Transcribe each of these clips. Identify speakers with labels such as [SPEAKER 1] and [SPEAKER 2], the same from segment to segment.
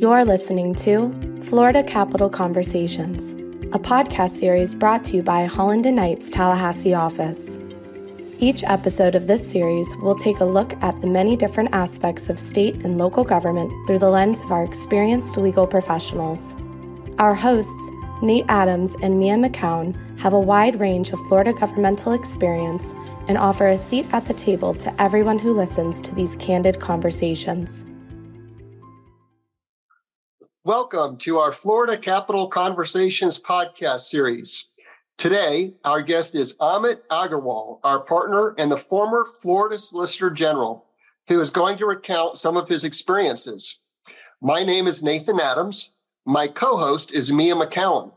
[SPEAKER 1] You're listening to Florida Capital Conversations, a podcast series brought to you by Holland and Knight's Tallahassee office. Each episode of this series will take a look at the many different aspects of state and local government through the lens of our experienced legal professionals. Our hosts, Nate Adams and Mia McKown, have a wide range of Florida governmental experience and offer a seat at the table to everyone who listens to these candid conversations.
[SPEAKER 2] Welcome to our Florida Capital Conversations podcast series. Today, our guest is Amit Agarwal, our partner and the former Florida Solicitor General, who is going to recount some of his experiences. My name is Nathan Adams. My co host is Mia McKown.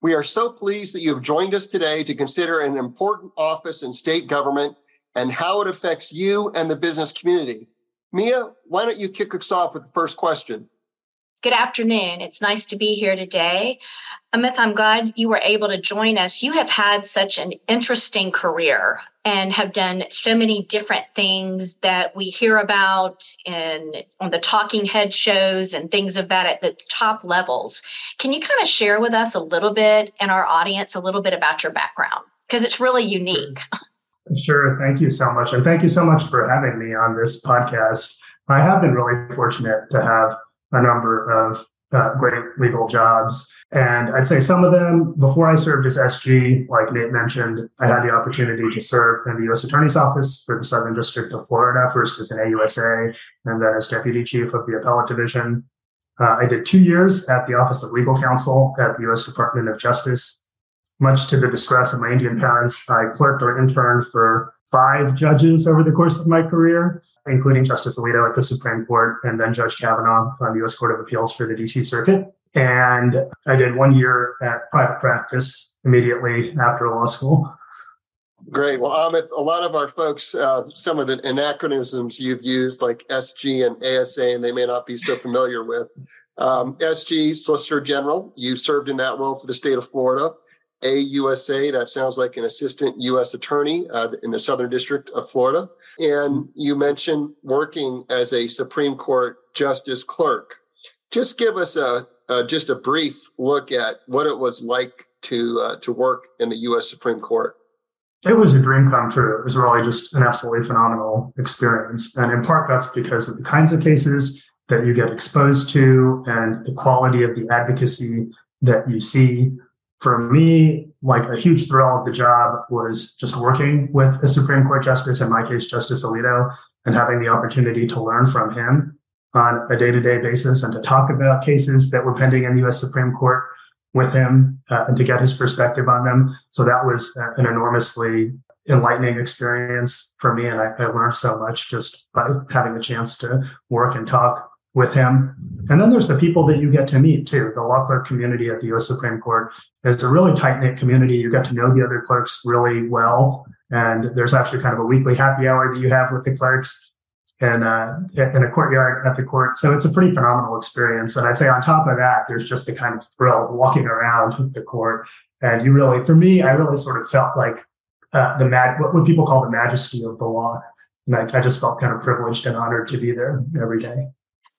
[SPEAKER 2] We are so pleased that you have joined us today to consider an important office in state government and how it affects you and the business community. Mia, why don't you kick us off with the first question?
[SPEAKER 3] Good afternoon. It's nice to be here today. Amit, I'm glad you were able to join us. You have had such an interesting career and have done so many different things that we hear about in on the talking head shows and things of that at the top levels. Can you kind of share with us a little bit and our audience a little bit about your background? Because it's really unique.
[SPEAKER 4] Sure. Thank you so much. And thank you so much for having me on this podcast. I have been really fortunate to have a number of uh, great legal jobs. And I'd say some of them, before I served as SG, like Nate mentioned, I had the opportunity to serve in the U.S. Attorney's Office for the Southern District of Florida, first as an AUSA and then as Deputy Chief of the Appellate Division. Uh, I did two years at the Office of Legal Counsel at the U.S. Department of Justice. Much to the distress of my Indian parents, I clerked or interned for five judges over the course of my career including Justice Alito at the Supreme Court and then Judge Kavanaugh on the U.S. Court of Appeals for the D.C. Circuit. And I did one year at private practice immediately after law school.
[SPEAKER 2] Great. Well, Amit, a lot of our folks, uh, some of the anachronisms you've used, like SG and ASA, and they may not be so familiar with. Um, SG, Solicitor General, you served in that role for the state of Florida. AUSA, that sounds like an assistant U.S. attorney uh, in the Southern District of Florida. And you mentioned working as a Supreme Court justice clerk. Just give us a, a just a brief look at what it was like to uh, to work in the U.S. Supreme Court.
[SPEAKER 4] It was a dream come true. It was really just an absolutely phenomenal experience, and in part that's because of the kinds of cases that you get exposed to and the quality of the advocacy that you see for me, like a huge thrill of the job was just working with a Supreme Court justice, in my case, Justice Alito, and having the opportunity to learn from him on a day to day basis and to talk about cases that were pending in the US Supreme Court with him uh, and to get his perspective on them. So that was an enormously enlightening experience for me. And I, I learned so much just by having a chance to work and talk with him. And then there's the people that you get to meet too. The law clerk community at the US Supreme Court is a really tight knit community. You get to know the other clerks really well. And there's actually kind of a weekly happy hour that you have with the clerks in, uh, in a courtyard at the court. So it's a pretty phenomenal experience. And I'd say on top of that, there's just the kind of thrill of walking around the court. And you really, for me, I really sort of felt like uh, the mad, what, what people call the majesty of the law. And I, I just felt kind of privileged and honored to be there every day.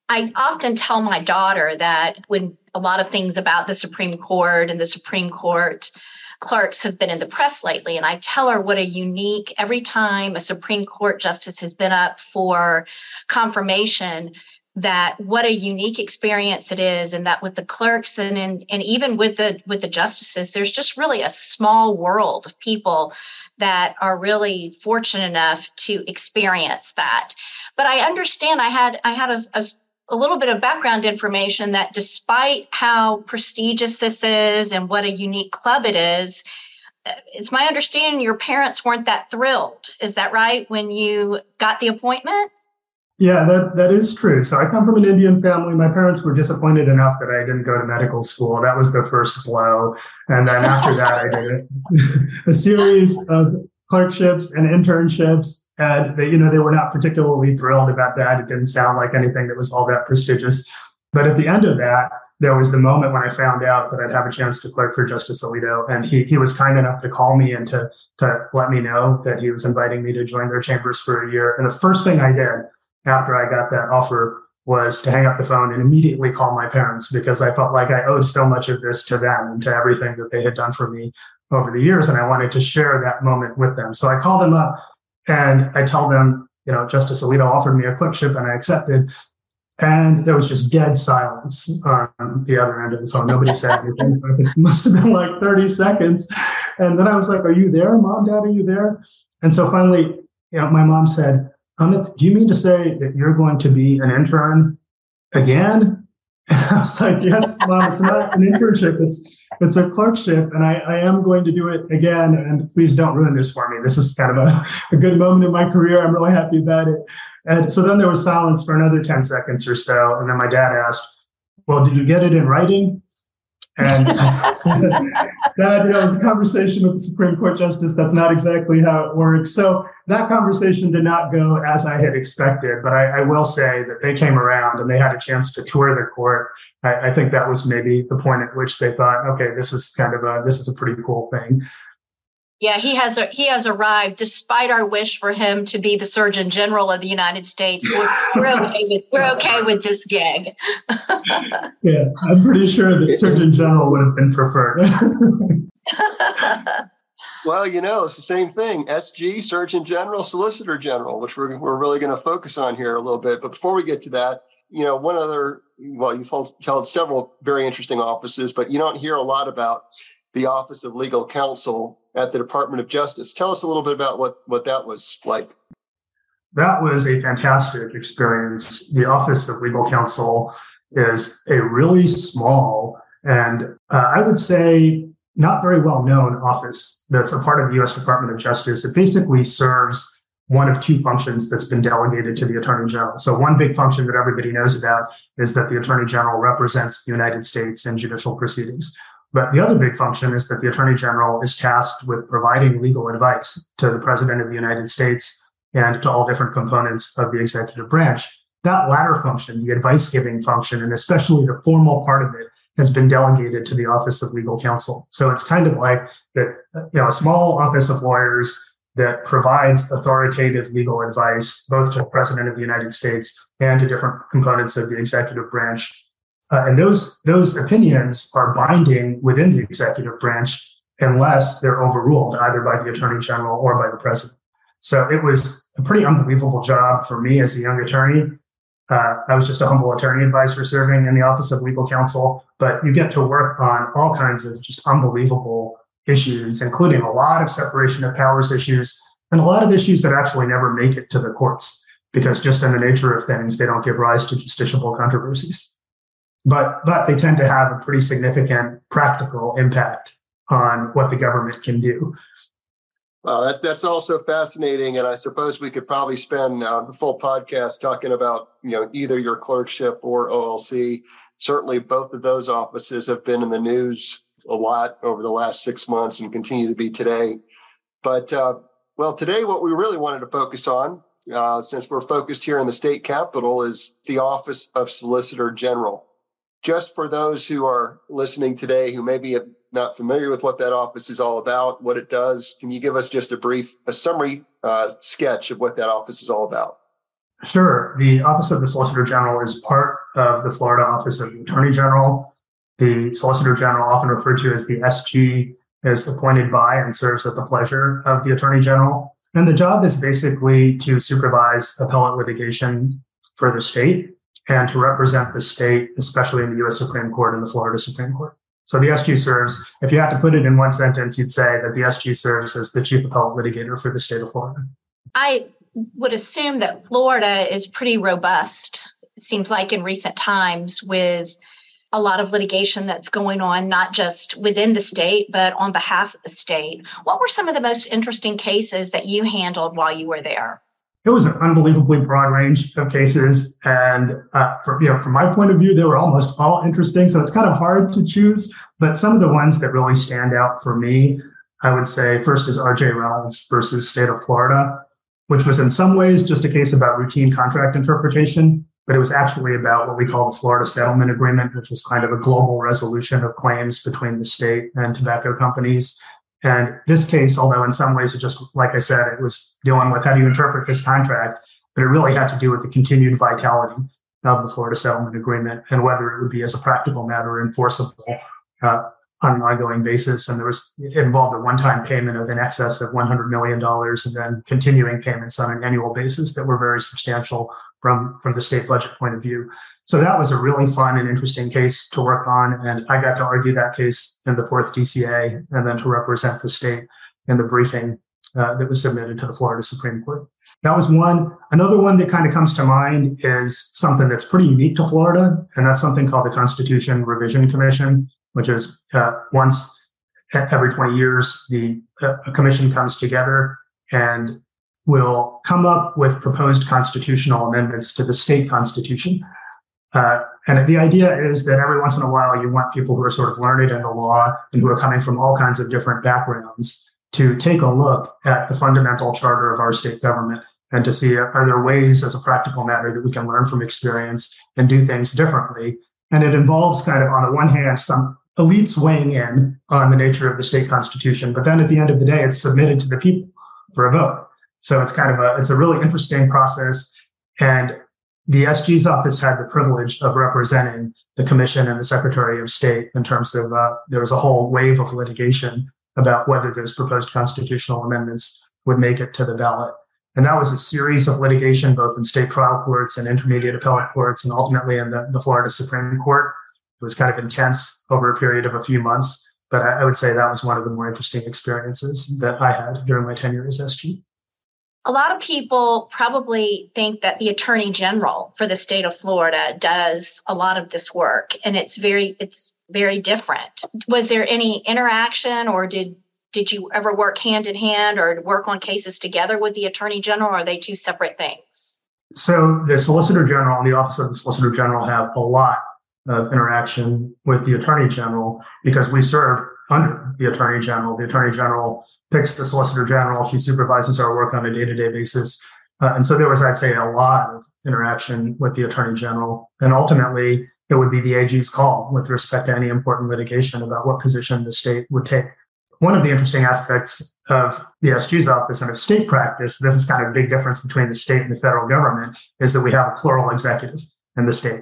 [SPEAKER 3] I often tell my daughter that when a lot of things about the Supreme Court and the Supreme Court clerks have been in the press lately, and I tell her what a unique, every time a Supreme Court justice has been up for confirmation, that what a unique experience it is and that with the clerks and in, and even with the with the justices there's just really a small world of people that are really fortunate enough to experience that. But i understand i had i had a, a a little bit of background information that despite how prestigious this is and what a unique club it is, uh, it's my understanding your parents weren't that thrilled. Is that right when you got the appointment?
[SPEAKER 4] Yeah, that, that is true. So I come from an Indian family. My parents were disappointed enough that I didn't go to medical school. That was the first blow. And then after that, I did a series of clerkships and internships and they, you know they were not particularly thrilled about that it didn't sound like anything that was all that prestigious but at the end of that there was the moment when i found out that i'd have a chance to clerk for justice alito and he, he was kind enough to call me and to, to let me know that he was inviting me to join their chambers for a year and the first thing i did after i got that offer was to hang up the phone and immediately call my parents because I felt like I owed so much of this to them and to everything that they had done for me over the years. And I wanted to share that moment with them. So I called them up and I tell them, you know, Justice Alito offered me a clerkship and I accepted. And there was just dead silence on the other end of the phone. Nobody said anything. It must have been like 30 seconds. And then I was like, Are you there, mom, dad? Are you there? And so finally, you know, my mom said, Amit, do you mean to say that you're going to be an intern again? I was like, Yes, mom, it's not an internship, it's it's a clerkship, and I, I am going to do it again. And please don't ruin this for me. This is kind of a, a good moment in my career. I'm really happy about it. And so then there was silence for another 10 seconds or so. And then my dad asked, Well, did you get it in writing? And that, you know, was a conversation with the Supreme Court justice. That's not exactly how it works. So that conversation did not go as I had expected, but I, I will say that they came around and they had a chance to tour the court. I, I think that was maybe the point at which they thought, okay, this is kind of a, this is a pretty cool thing.
[SPEAKER 3] Yeah, he has a, he has arrived despite our wish for him to be the Surgeon General of the United States. We're, we're okay with we're okay with this gig.
[SPEAKER 4] yeah, I'm pretty sure the Surgeon General would have been preferred.
[SPEAKER 2] well, you know, it's the same thing. SG, Surgeon General, Solicitor General, which we're we're really going to focus on here a little bit. But before we get to that, you know, one other well, you've held several very interesting offices, but you don't hear a lot about the Office of Legal Counsel at the Department of Justice. Tell us a little bit about what, what that was like.
[SPEAKER 4] That was a fantastic experience. The Office of Legal Counsel is a really small and uh, I would say not very well known office that's a part of the US Department of Justice. It basically serves one of two functions that's been delegated to the Attorney General. So, one big function that everybody knows about is that the Attorney General represents the United States in judicial proceedings. But the other big function is that the Attorney General is tasked with providing legal advice to the President of the United States and to all different components of the executive branch. That latter function, the advice giving function, and especially the formal part of it, has been delegated to the Office of Legal Counsel. So it's kind of like that, you know, a small office of lawyers that provides authoritative legal advice both to the President of the United States and to different components of the executive branch uh, and those, those opinions are binding within the executive branch unless they're overruled either by the attorney general or by the president. So it was a pretty unbelievable job for me as a young attorney. Uh, I was just a humble attorney advisor serving in the Office of Legal Counsel, but you get to work on all kinds of just unbelievable issues, including a lot of separation of powers issues and a lot of issues that actually never make it to the courts because just in the nature of things, they don't give rise to justiciable controversies but but they tend to have a pretty significant practical impact on what the government can do.
[SPEAKER 2] Well, that's that's also fascinating, and I suppose we could probably spend uh, the full podcast talking about you know either your clerkship or OLC. Certainly, both of those offices have been in the news a lot over the last six months and continue to be today. But uh, well, today what we really wanted to focus on, uh, since we're focused here in the state capitol, is the Office of Solicitor General just for those who are listening today who maybe are not familiar with what that office is all about, what it does, can you give us just a brief, a summary uh, sketch of what that office is all about?
[SPEAKER 4] Sure. The Office of the Solicitor General is part of the Florida Office of the Attorney General. The Solicitor General, often referred to as the SG, is appointed by and serves at the pleasure of the Attorney General. And the job is basically to supervise appellate litigation for the state and to represent the state, especially in the US Supreme Court and the Florida Supreme Court. So the SG serves, if you had to put it in one sentence, you'd say that the SG serves as the chief appellate litigator for the state of Florida.
[SPEAKER 3] I would assume that Florida is pretty robust, seems like in recent times, with a lot of litigation that's going on, not just within the state, but on behalf of the state. What were some of the most interesting cases that you handled while you were there?
[SPEAKER 4] It was an unbelievably broad range of cases. And uh, from, you know, from my point of view, they were almost all interesting. So it's kind of hard to choose. But some of the ones that really stand out for me, I would say first is RJ Reynolds versus State of Florida, which was in some ways just a case about routine contract interpretation. But it was actually about what we call the Florida Settlement Agreement, which was kind of a global resolution of claims between the state and tobacco companies. And this case, although in some ways it just, like I said, it was dealing with how do you interpret this contract, but it really had to do with the continued vitality of the Florida Settlement Agreement and whether it would be, as a practical matter, enforceable uh, on an ongoing basis. And there was involved a one-time payment of in excess of $100 million and then continuing payments on an annual basis that were very substantial from, from the state budget point of view. So that was a really fun and interesting case to work on. And I got to argue that case in the fourth DCA and then to represent the state in the briefing uh, that was submitted to the Florida Supreme Court. That was one. Another one that kind of comes to mind is something that's pretty unique to Florida, and that's something called the Constitution Revision Commission, which is uh, once every 20 years, the uh, commission comes together and will come up with proposed constitutional amendments to the state constitution. Uh, and the idea is that every once in a while, you want people who are sort of learned in the law and who are coming from all kinds of different backgrounds to take a look at the fundamental charter of our state government and to see are there ways as a practical matter that we can learn from experience and do things differently. And it involves kind of, on the one hand, some elites weighing in on the nature of the state constitution, but then at the end of the day, it's submitted to the people for a vote. So it's kind of a it's a really interesting process. And the SG's office had the privilege of representing the commission and the Secretary of State in terms of uh, there was a whole wave of litigation about whether those proposed constitutional amendments would make it to the ballot. And that was a series of litigation, both in state trial courts and intermediate appellate courts, and ultimately in the, the Florida Supreme Court. It was kind of intense over a period of a few months, but I, I would say that was one of the more interesting experiences that I had during my tenure as SG.
[SPEAKER 3] A lot of people probably think that the attorney general for the state of Florida does a lot of this work and it's very it's very different. Was there any interaction or did did you ever work hand in hand or work on cases together with the attorney general or are they two separate things?
[SPEAKER 4] So the solicitor general and the office of the solicitor general have a lot of interaction with the attorney general because we serve under the attorney general. The attorney general picks the solicitor general. She supervises our work on a day-to-day basis. Uh, and so there was, I'd say, a lot of interaction with the attorney general. And ultimately, it would be the AG's call with respect to any important litigation about what position the state would take. One of the interesting aspects of the SG's office and of state practice, this is kind of a big difference between the state and the federal government, is that we have a plural executive in the state.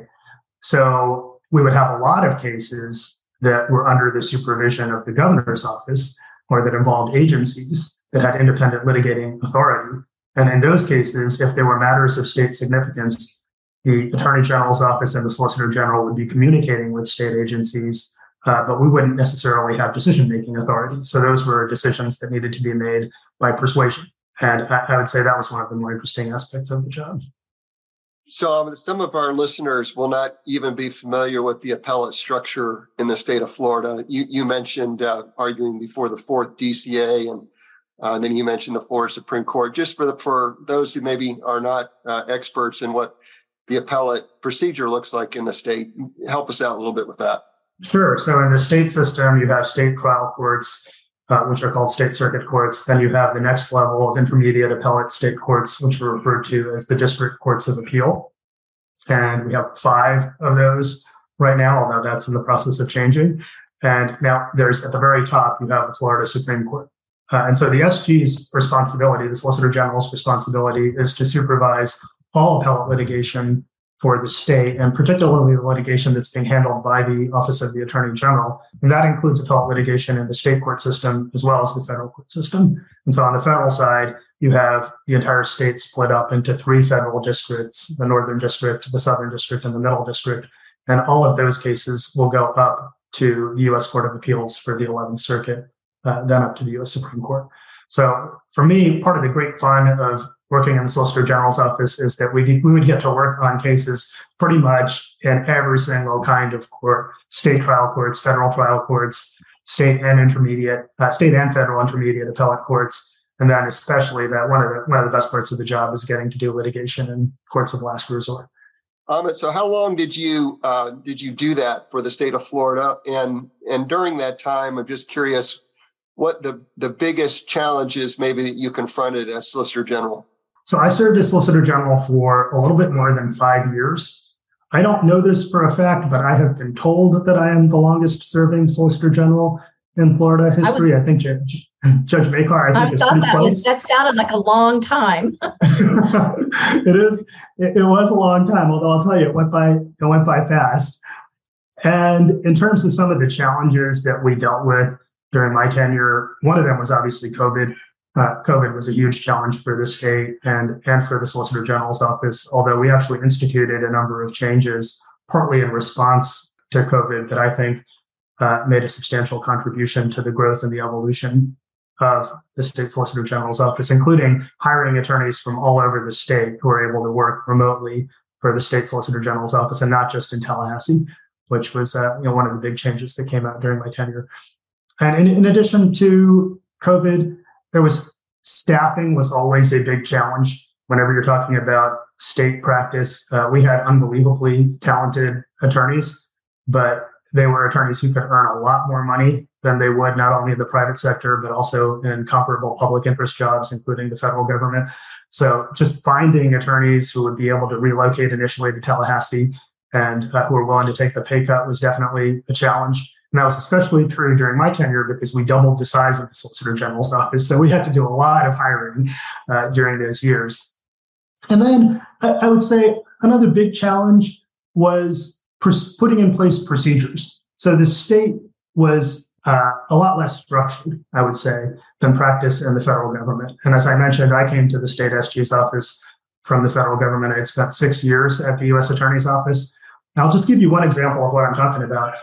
[SPEAKER 4] So we would have a lot of cases that were under the supervision of the governor's office or that involved agencies that had independent litigating authority. And in those cases, if there were matters of state significance, the attorney general's office and the solicitor general would be communicating with state agencies, uh, but we wouldn't necessarily have decision making authority. So those were decisions that needed to be made by persuasion. And I, I would say that was one of the more interesting aspects of the job.
[SPEAKER 2] So some of our listeners will not even be familiar with the appellate structure in the state of Florida. You, you mentioned uh, arguing before the fourth DCA, and, uh, then you mentioned the Florida Supreme Court. Just for the, for those who maybe are not uh, experts in what the appellate procedure looks like in the state, help us out a little bit with that.
[SPEAKER 4] Sure. So in the state system, you have state trial courts, uh, which are called state circuit courts. Then you have the next level of intermediate appellate state courts, which are referred to as the district courts of appeal. And we have five of those right now, although that's in the process of changing. And now there's at the very top, you have the Florida Supreme Court. Uh, and so the SG's responsibility, the Solicitor General's responsibility, is to supervise all appellate litigation for the state, and particularly the litigation that's being handled by the Office of the Attorney General. And that includes appellate litigation in the state court system as well as the federal court system. And so on the federal side, you have the entire state split up into three federal districts the Northern District, the Southern District, and the Middle District. And all of those cases will go up to the U.S. Court of Appeals for the 11th Circuit, uh, then up to the U.S. Supreme Court. So for me, part of the great fun of working in the Solicitor General's office is that we, we would get to work on cases pretty much in every single kind of court, state trial courts, federal trial courts, state and intermediate, uh, state and federal intermediate appellate courts. And then especially that one of the one of the best parts of the job is getting to do litigation in courts of last resort.
[SPEAKER 2] Um, so how long did you uh, did you do that for the state of Florida? And and during that time, I'm just curious what the the biggest challenges maybe that you confronted as Solicitor General.
[SPEAKER 4] So I served as Solicitor General for a little bit more than five years. I don't know this for a fact, but I have been told that I am the longest serving Solicitor General in Florida history. I, would, I think Judge, Judge Makar, I think I
[SPEAKER 3] thought that, was, that sounded like a long time.
[SPEAKER 4] it is. it, it was a long time, although I'll tell you, it went by, it went by fast. And in terms of some of the challenges that we dealt with during my tenure, one of them was obviously COVID. Uh, COVID was a huge challenge for the state and, and for the Solicitor General's office, although we actually instituted a number of changes, partly in response to COVID, that I think uh, made a substantial contribution to the growth and the evolution of the state solicitor general's office, including hiring attorneys from all over the state who are able to work remotely for the state solicitor general's office and not just in Tallahassee, which was uh, you know one of the big changes that came out during my tenure. And in, in addition to COVID, there was staffing was always a big challenge. Whenever you're talking about state practice, uh, we had unbelievably talented attorneys, but they were attorneys who could earn a lot more money than they would not only in the private sector, but also in comparable public interest jobs, including the federal government. So just finding attorneys who would be able to relocate initially to Tallahassee and uh, who were willing to take the pay cut was definitely a challenge. And that was especially true during my tenure because we doubled the size of the Solicitor General's office. So we had to do a lot of hiring uh, during those years. And then I, I would say another big challenge was putting in place procedures. So the state was uh, a lot less structured, I would say, than practice in the federal government. And as I mentioned, I came to the state SG's office from the federal government. I'd spent six years at the U.S. Attorney's Office. I'll just give you one example of what I'm talking about.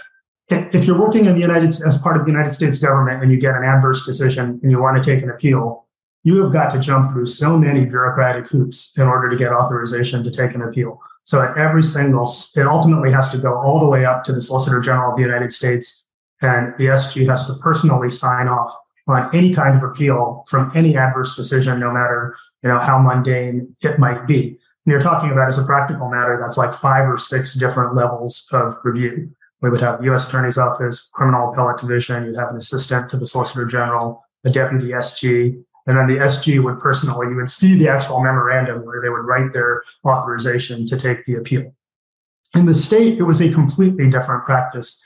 [SPEAKER 4] If you're working in the United as part of the United States government and you get an adverse decision and you want to take an appeal, you have got to jump through so many bureaucratic hoops in order to get authorization to take an appeal. So at every single, it ultimately has to go all the way up to the Solicitor General of the United States. And the SG has to personally sign off on any kind of appeal from any adverse decision, no matter, you know, how mundane it might be. And you're talking about as a practical matter, that's like five or six different levels of review. We would have the U.S. Attorney's Office, Criminal Appellate Division. You'd have an assistant to the Solicitor General, a deputy SG, and then the SG would personally, you would see the actual memorandum where they would write their authorization to take the appeal. In the state, it was a completely different practice.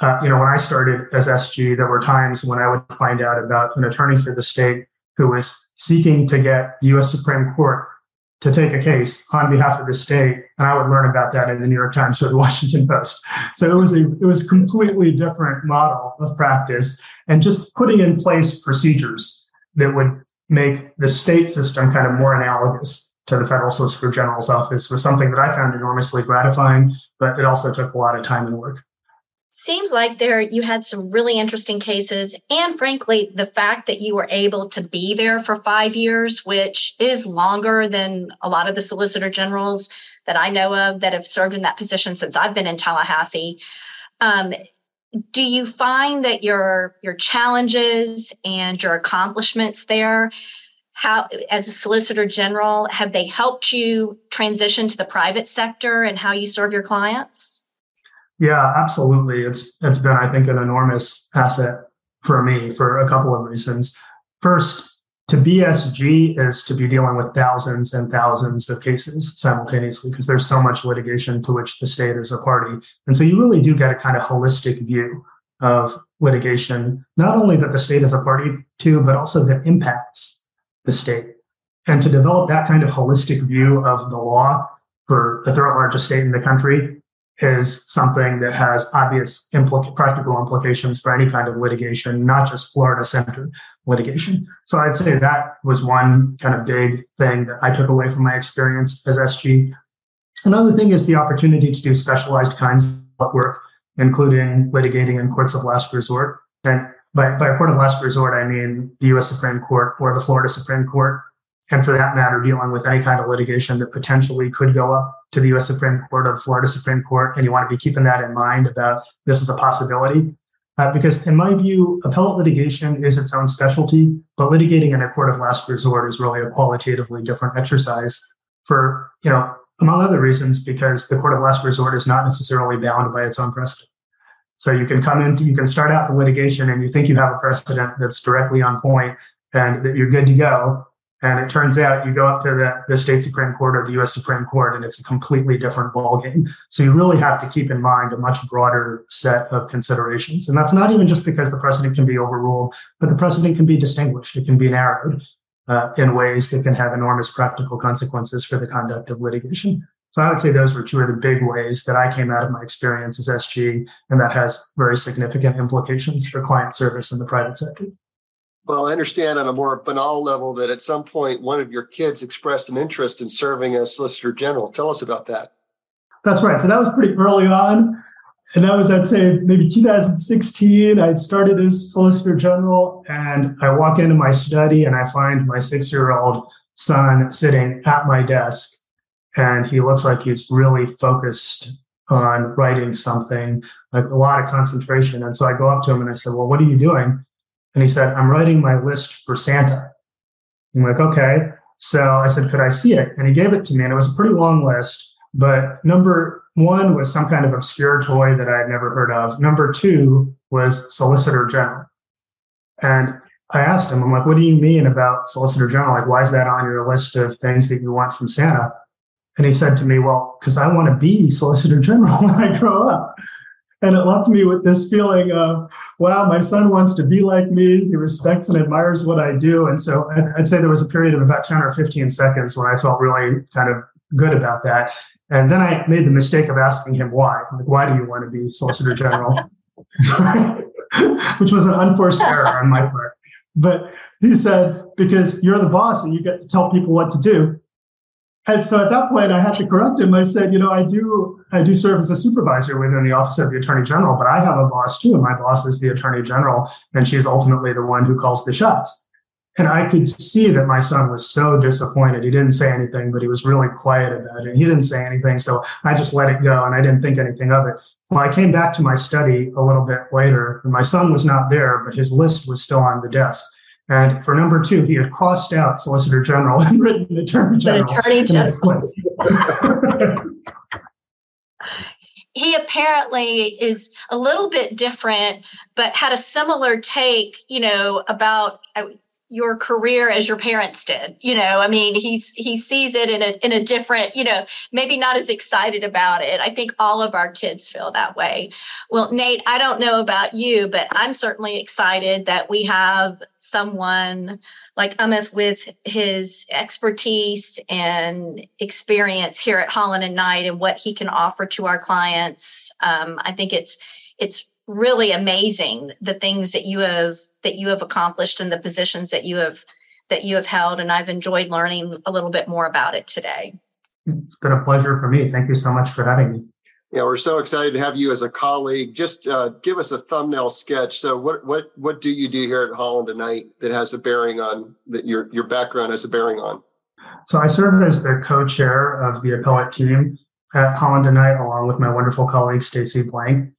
[SPEAKER 4] Uh, you know, when I started as SG, there were times when I would find out about an attorney for the state who was seeking to get the US Supreme Court to take a case on behalf of the state, and I would learn about that in the New York Times or the Washington Post. So it was a it was a completely different model of practice, and just putting in place procedures that would make the state system kind of more analogous to the federal solicitor general's office was something that I found enormously gratifying, but it also took a lot of time and work.
[SPEAKER 3] Seems like there you had some really interesting cases, and frankly, the fact that you were able to be there for five years, which is longer than a lot of the solicitor generals that I know of that have served in that position since I've been in Tallahassee. Um, do you find that your your challenges and your accomplishments there how as a solicitor general have they helped you transition to the private sector and how you serve your clients
[SPEAKER 4] yeah absolutely it's it's been i think an enormous asset for me for a couple of reasons first to be SG is to be dealing with thousands and thousands of cases simultaneously because there's so much litigation to which the state is a party. And so you really do get a kind of holistic view of litigation, not only that the state is a party to, but also that impacts the state. And to develop that kind of holistic view of the law for the third largest state in the country is something that has obvious practical implications for any kind of litigation, not just Florida centered litigation. So I'd say that was one kind of big thing that I took away from my experience as SG. Another thing is the opportunity to do specialized kinds of work, including litigating in courts of last resort. And by, by court of last resort, I mean the US Supreme Court or the Florida Supreme Court. And for that matter, dealing with any kind of litigation that potentially could go up to the US Supreme Court or the Florida Supreme Court. And you want to be keeping that in mind about this is a possibility. Uh, because in my view, appellate litigation is its own specialty, but litigating in a court of last resort is really a qualitatively different exercise for, you know, among other reasons, because the court of last resort is not necessarily bound by its own precedent. So you can come in, you can start out the litigation and you think you have a precedent that's directly on point and that you're good to go. And it turns out you go up to the, the state Supreme Court or the US Supreme Court and it's a completely different ballgame. So you really have to keep in mind a much broader set of considerations. And that's not even just because the precedent can be overruled, but the precedent can be distinguished, it can be narrowed. uh, in ways that can have enormous practical consequences for the conduct of litigation. So I would say those were two of the big ways that I came out of my experience as SG, and that has very significant implications for client service in the private sector.
[SPEAKER 2] Well, I understand on a more banal level that at some point one of your kids expressed an interest in serving as Solicitor General. Tell us about that.
[SPEAKER 4] That's right. So that was pretty early on. And that was, I'd say, maybe 2016. I'd started as Solicitor General, and I walk into my study and I find my six year old son sitting at my desk and he looks like he's really focused on writing something, like a lot of concentration. And so I go up to him and I said, Well, what are you doing? And he said, I'm writing my list for Santa. I'm like, okay. So I said, Could I see it? And he gave it to me, and it was a pretty long list. But number one was some kind of obscure toy that I had never heard of. Number two was Solicitor General. And I asked him, I'm like, what do you mean about Solicitor General? Like, why is that on your list of things that you want from Santa? And he said to me, Well, because I want to be Solicitor General when I grow up. And it left me with this feeling of, wow, my son wants to be like me. He respects and admires what I do. And so I'd say there was a period of about 10 or 15 seconds when I felt really kind of good about that. And then I made the mistake of asking him why. Like, why do you want to be Solicitor General? Which was an unforced error on my part. But he said, because you're the boss and you get to tell people what to do. And so at that point, I had to correct him. I said, you know, I do, I do serve as a supervisor within the office of the attorney general, but I have a boss too. My boss is the attorney general, and she's ultimately the one who calls the shots. And I could see that my son was so disappointed. He didn't say anything, but he was really quiet about it. He didn't say anything. So I just let it go and I didn't think anything of it. Well, I came back to my study a little bit later, and my son was not there, but his list was still on the desk. And for number two, he had crossed out Solicitor General and written Attorney General.
[SPEAKER 3] Attorney General. he apparently is a little bit different, but had a similar take, you know, about your career as your parents did you know? I mean he's he sees it in a in a different you know maybe not as excited about it. I think all of our kids feel that way. Well nate i don't know about you but i'm certainly excited that we have someone like Amit with his expertise and experience here at Holland and Knight and what he can offer to our clients. Um, i think it's it's really amazing the things that you have that you have accomplished and the positions that you have that you have held and i've enjoyed learning a little bit more about it today.
[SPEAKER 4] It's been a pleasure for me. Thank you so much for having me.
[SPEAKER 2] Yeah we're so excited to have you as a colleague. Just uh, give us a thumbnail sketch. So what what what do you do here at holland and knight that has a bearing on that your your background has a bearing on?
[SPEAKER 4] So i serve as the co-chair of the appellate team at holland and knight along with my wonderful colleague stacy blank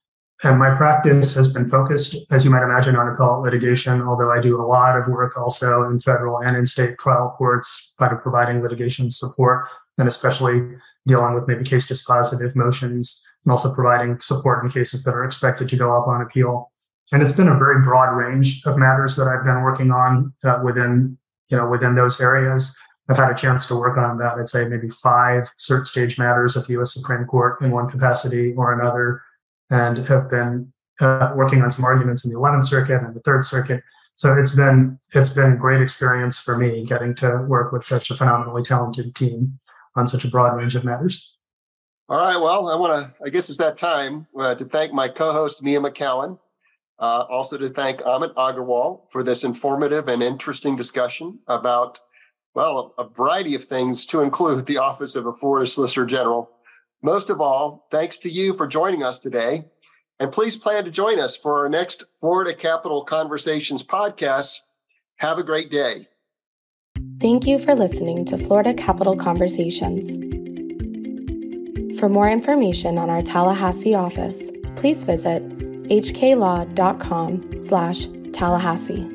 [SPEAKER 4] and my practice has been focused, as you might imagine, on appellate litigation, although I do a lot of work also in federal and in state trial courts kind of providing litigation support and especially dealing with maybe case dispositive motions and also providing support in cases that are expected to go up on appeal. And it's been a very broad range of matters that I've been working on uh, within, you know, within those areas. I've had a chance to work on that. I'd say maybe five cert stage matters of the U.S. Supreme Court in one capacity or another and have been uh, working on some arguments in the 11th Circuit and the Third Circuit. So it's been it's been a great experience for me getting to work with such a phenomenally talented team on such a broad range of matters.
[SPEAKER 2] All right. Well, I want to. I guess it's that time uh, to thank my co-host Mia McKown. Uh, also to thank Amit Agarwal for this informative and interesting discussion about well a variety of things to include the office of a Florida Solicitor General most of all, thanks to you for joining us today. And please plan to join us for our next Florida Capital Conversations podcast. Have a great day.
[SPEAKER 1] Thank you for listening to Florida Capital Conversations. For more information on our Tallahassee office, please visit hklaw.com slash Tallahassee.